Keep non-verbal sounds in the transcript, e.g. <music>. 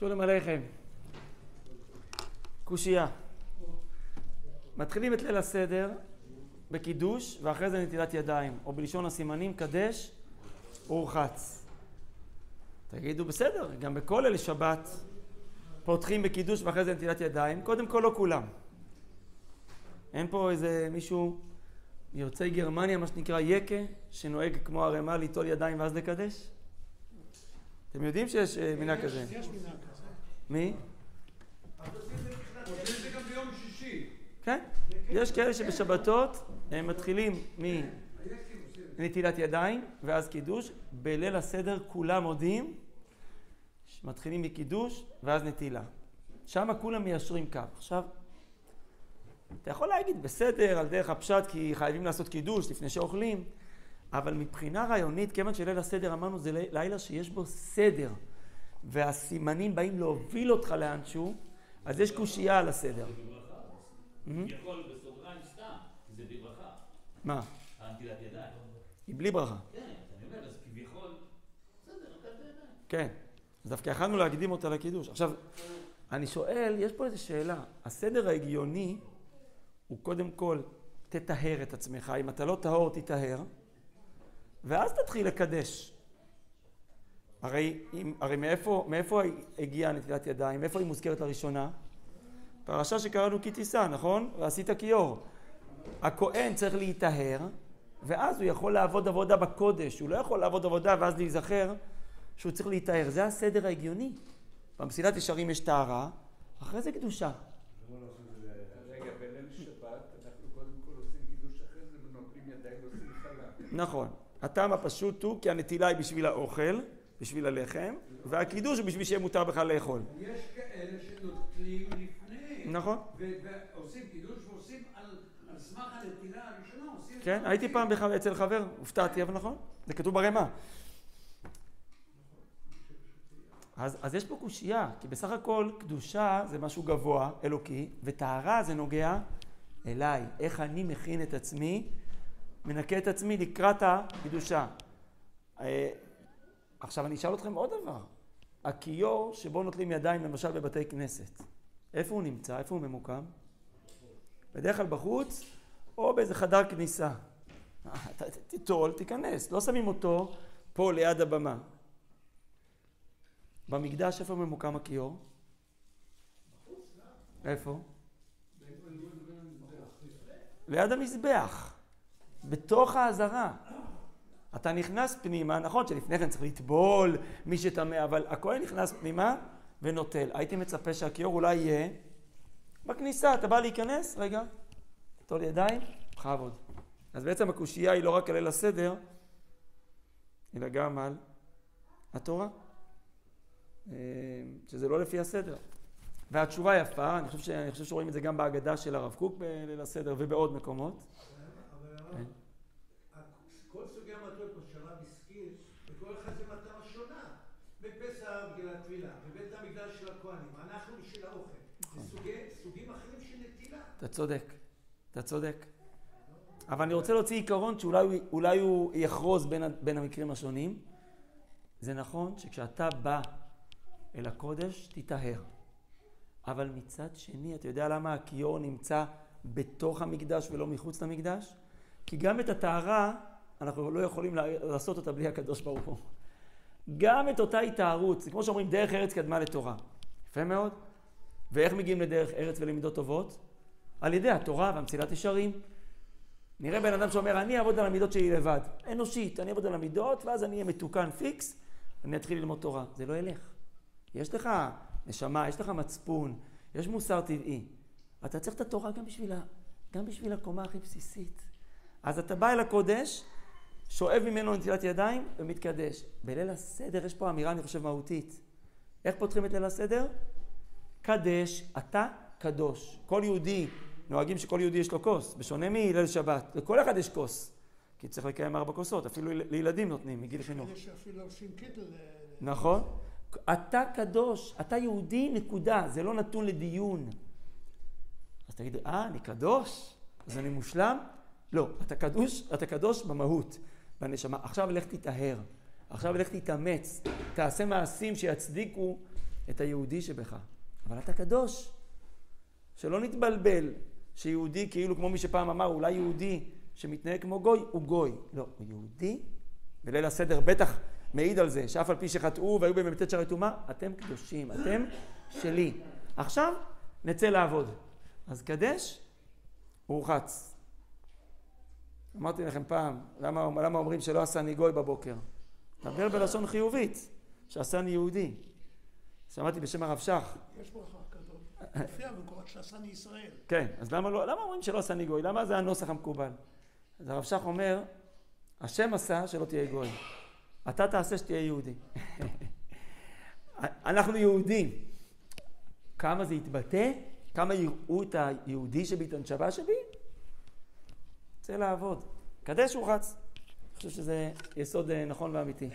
שולם עליכם. קושייה. מתחילים את ליל הסדר בקידוש ואחרי זה נטילת ידיים, או בלשון הסימנים, קדש ורחץ. תגידו, בסדר, גם בכל אלה שבת פותחים בקידוש ואחרי זה נטילת ידיים. קודם כל לא כולם. אין פה איזה מישהו מיוצאי גרמניה, מה שנקרא יקה, שנוהג כמו ערימה ליטול ידיים ואז לקדש? אתם יודעים שיש אה, מנהג כזה? יש מנהג כזה. מי? כן. יש כאלה שבשבתות הם מתחילים מנטילת ידיים ואז קידוש. בליל הסדר כולם מודים, מתחילים מקידוש ואז נטילה. שם כולם מיישרים קו. עכשיו, אתה יכול להגיד בסדר על דרך הפשט כי חייבים לעשות קידוש לפני שאוכלים, אבל מבחינה רעיונית, כיוון שליל הסדר אמרנו זה לילה שיש בו סדר והסימנים באים להוביל אותך לאנשהו, אז יש קושייה על הסדר. כביכול בסוגריים סתם, זה בברכה. מה? הנטילת ידיים. היא בלי ברכה. כן, אני אומר, אז כביכול, בסדר, נטלת ידיים. כן. אז דווקא יכלנו להקדים אותה לקידוש. עכשיו, אני שואל, יש פה איזו שאלה. הסדר ההגיוני הוא קודם כל, תטהר את עצמך. אם אתה לא טהור, תטהר. ואז תתחיל לקדש. הרי, אם, הרי מאיפה, מאיפה הגיעה נטילת ידיים? מאיפה היא מוזכרת לראשונה? פרשה שקראנו כי תישא, נכון? ועשית כיור. הכהן צריך להיטהר, ואז הוא יכול לעבוד עבודה בקודש. הוא לא יכול לעבוד עבודה ואז להיזכר שהוא צריך להיטהר. זה הסדר ההגיוני. במסילת ישרים יש טהרה, אחרי זה קדושה. נכון. הטעם הפשוט הוא כי הנטילה היא בשביל האוכל, בשביל הלחם, והקידוש הוא בשביל שיהיה מותר בכלל לאכול. יש כאלה שנוטלים לפני. נכון. ועושים קידוש ועושים על על סמך הנטילה הראשונה, עושים... כן. הייתי פעם בח- אצל חבר, הופתעתי, אבל נכון, זה כתוב ברמה. אז, אז יש פה קושייה, כי בסך הכל קדושה זה משהו גבוה, אלוקי, וטהרה זה נוגע אליי, איך אני מכין את עצמי, מנקה את עצמי לקראת הקדושה. עכשיו אני אשאל אתכם עוד דבר, הכיור שבו נוטלים ידיים למשל בבתי כנסת, איפה הוא נמצא? איפה הוא ממוקם? בדרך כלל בחוץ, או באיזה חדר כניסה. אה, תיטול, תיכנס, לא שמים אותו פה ליד הבמה. במקדש איפה ממוקם הכיור? איפה? ליד המזבח, בתוך העזרה. אתה נכנס פנימה, נכון שלפני כן צריך לטבול מי שטמא, אבל הכהן נכנס פנימה ונוטל. הייתי מצפה שהכיור אולי יהיה בכניסה, אתה בא להיכנס, רגע, טול ידיים, בכבוד. אז בעצם הקושייה היא לא רק על ליל הסדר, אלא גם על התורה. אה, שזה לא לפי הסדר. והתשובה יפה, אני חושב, ש... אני חושב שרואים את זה גם בהגדה של הרב קוק בליל הסדר ובעוד מקומות. אבל הרב, כן. כל סוגי המטרות, כמו שהרב הזכיר, וכל אחד זה מטרה שונה. בפסח בגלל הטבילה, בבית המקדש של הכהנים, אנחנו בשביל האוכל. נכון. זה סוגי- סוגים אחרים של נטילה. אתה צודק, אתה צודק. אבל אני רוצה להוציא עיקרון שאולי הוא- יחרוז בין, בין המקרים השונים. זה נכון שכשאתה בא אל הקודש, תיטהר. אבל מצד שני, אתה יודע למה הכיור נמצא בתוך המקדש ולא מחוץ למקדש? כי גם את הטהרה, אנחנו לא יכולים לעשות אותה בלי הקדוש ברוך הוא. גם את אותה התארות, זה כמו שאומרים, דרך ארץ קדמה לתורה. יפה מאוד. ואיך מגיעים לדרך ארץ ולמידות טובות? על ידי התורה והמצילת ישרים. נראה בן אדם שאומר, אני אעבוד על המידות שלי לבד. אנושית, אני אעבוד על המידות, ואז אני אהיה מתוקן פיקס, אני אתחיל ללמוד תורה. זה לא ילך. יש לך נשמה, יש לך מצפון, יש מוסר טבעי. אתה צריך את התורה גם בשביל, ה... גם בשביל הקומה הכי בסיסית. אז אתה בא אל הקודש, שואב ממנו נטילת ידיים ומתקדש. בליל הסדר יש פה אמירה, אני חושב, מהותית. איך פותחים את ליל הסדר? קדש, אתה קדוש. כל יהודי, נוהגים שכל יהודי יש לו כוס, בשונה מליל שבת. לכל אחד יש כוס, כי צריך לקיים ארבע כוסות, אפילו לילדים נותנים מגיל חינוך. יש אפילו עושים קיטל. ל- נכון? אתה קדוש, אתה יהודי, נקודה. זה לא נתון לדיון. אז תגיד, אה, אני קדוש? אז אני מושלם? לא, אתה קדוש, אתה קדוש במהות, בנשמה. עכשיו לך תיטהר, עכשיו לך תתאמץ, תעשה מעשים שיצדיקו את היהודי שבך, אבל אתה קדוש. שלא נתבלבל שיהודי כאילו כמו מי שפעם אמר, אולי יהודי שמתנהג כמו גוי, הוא גוי. לא, הוא יהודי, וליל הסדר בטח מעיד על זה, שאף על פי שחטאו והיו במ"ט שערי טומאה, אתם קדושים, אתם שלי. עכשיו נצא לעבוד. אז קדש ורחץ. אמרתי לכם פעם, למה, למה אומרים שלא עשני גוי בבוקר? דבר בלשון חיובית, שעשני יהודי. שמעתי בשם הרב שך. יש ברכה כזאת. מופיע במקורות שעשני ישראל. כן, אז למה, לא, למה אומרים שלא עשני גוי? למה זה הנוסח המקובל? אז הרב שך אומר, השם עשה שלא תהיה גוי. אתה תעשה שתהיה יהודי. <laughs> אנחנו יהודים. כמה זה יתבטא? כמה יראו את היהודי שבי, את הנשמה שבי? רוצה לעבוד. קדש ורחץ. אני חושב שזה יסוד אה, נכון ואמיתי.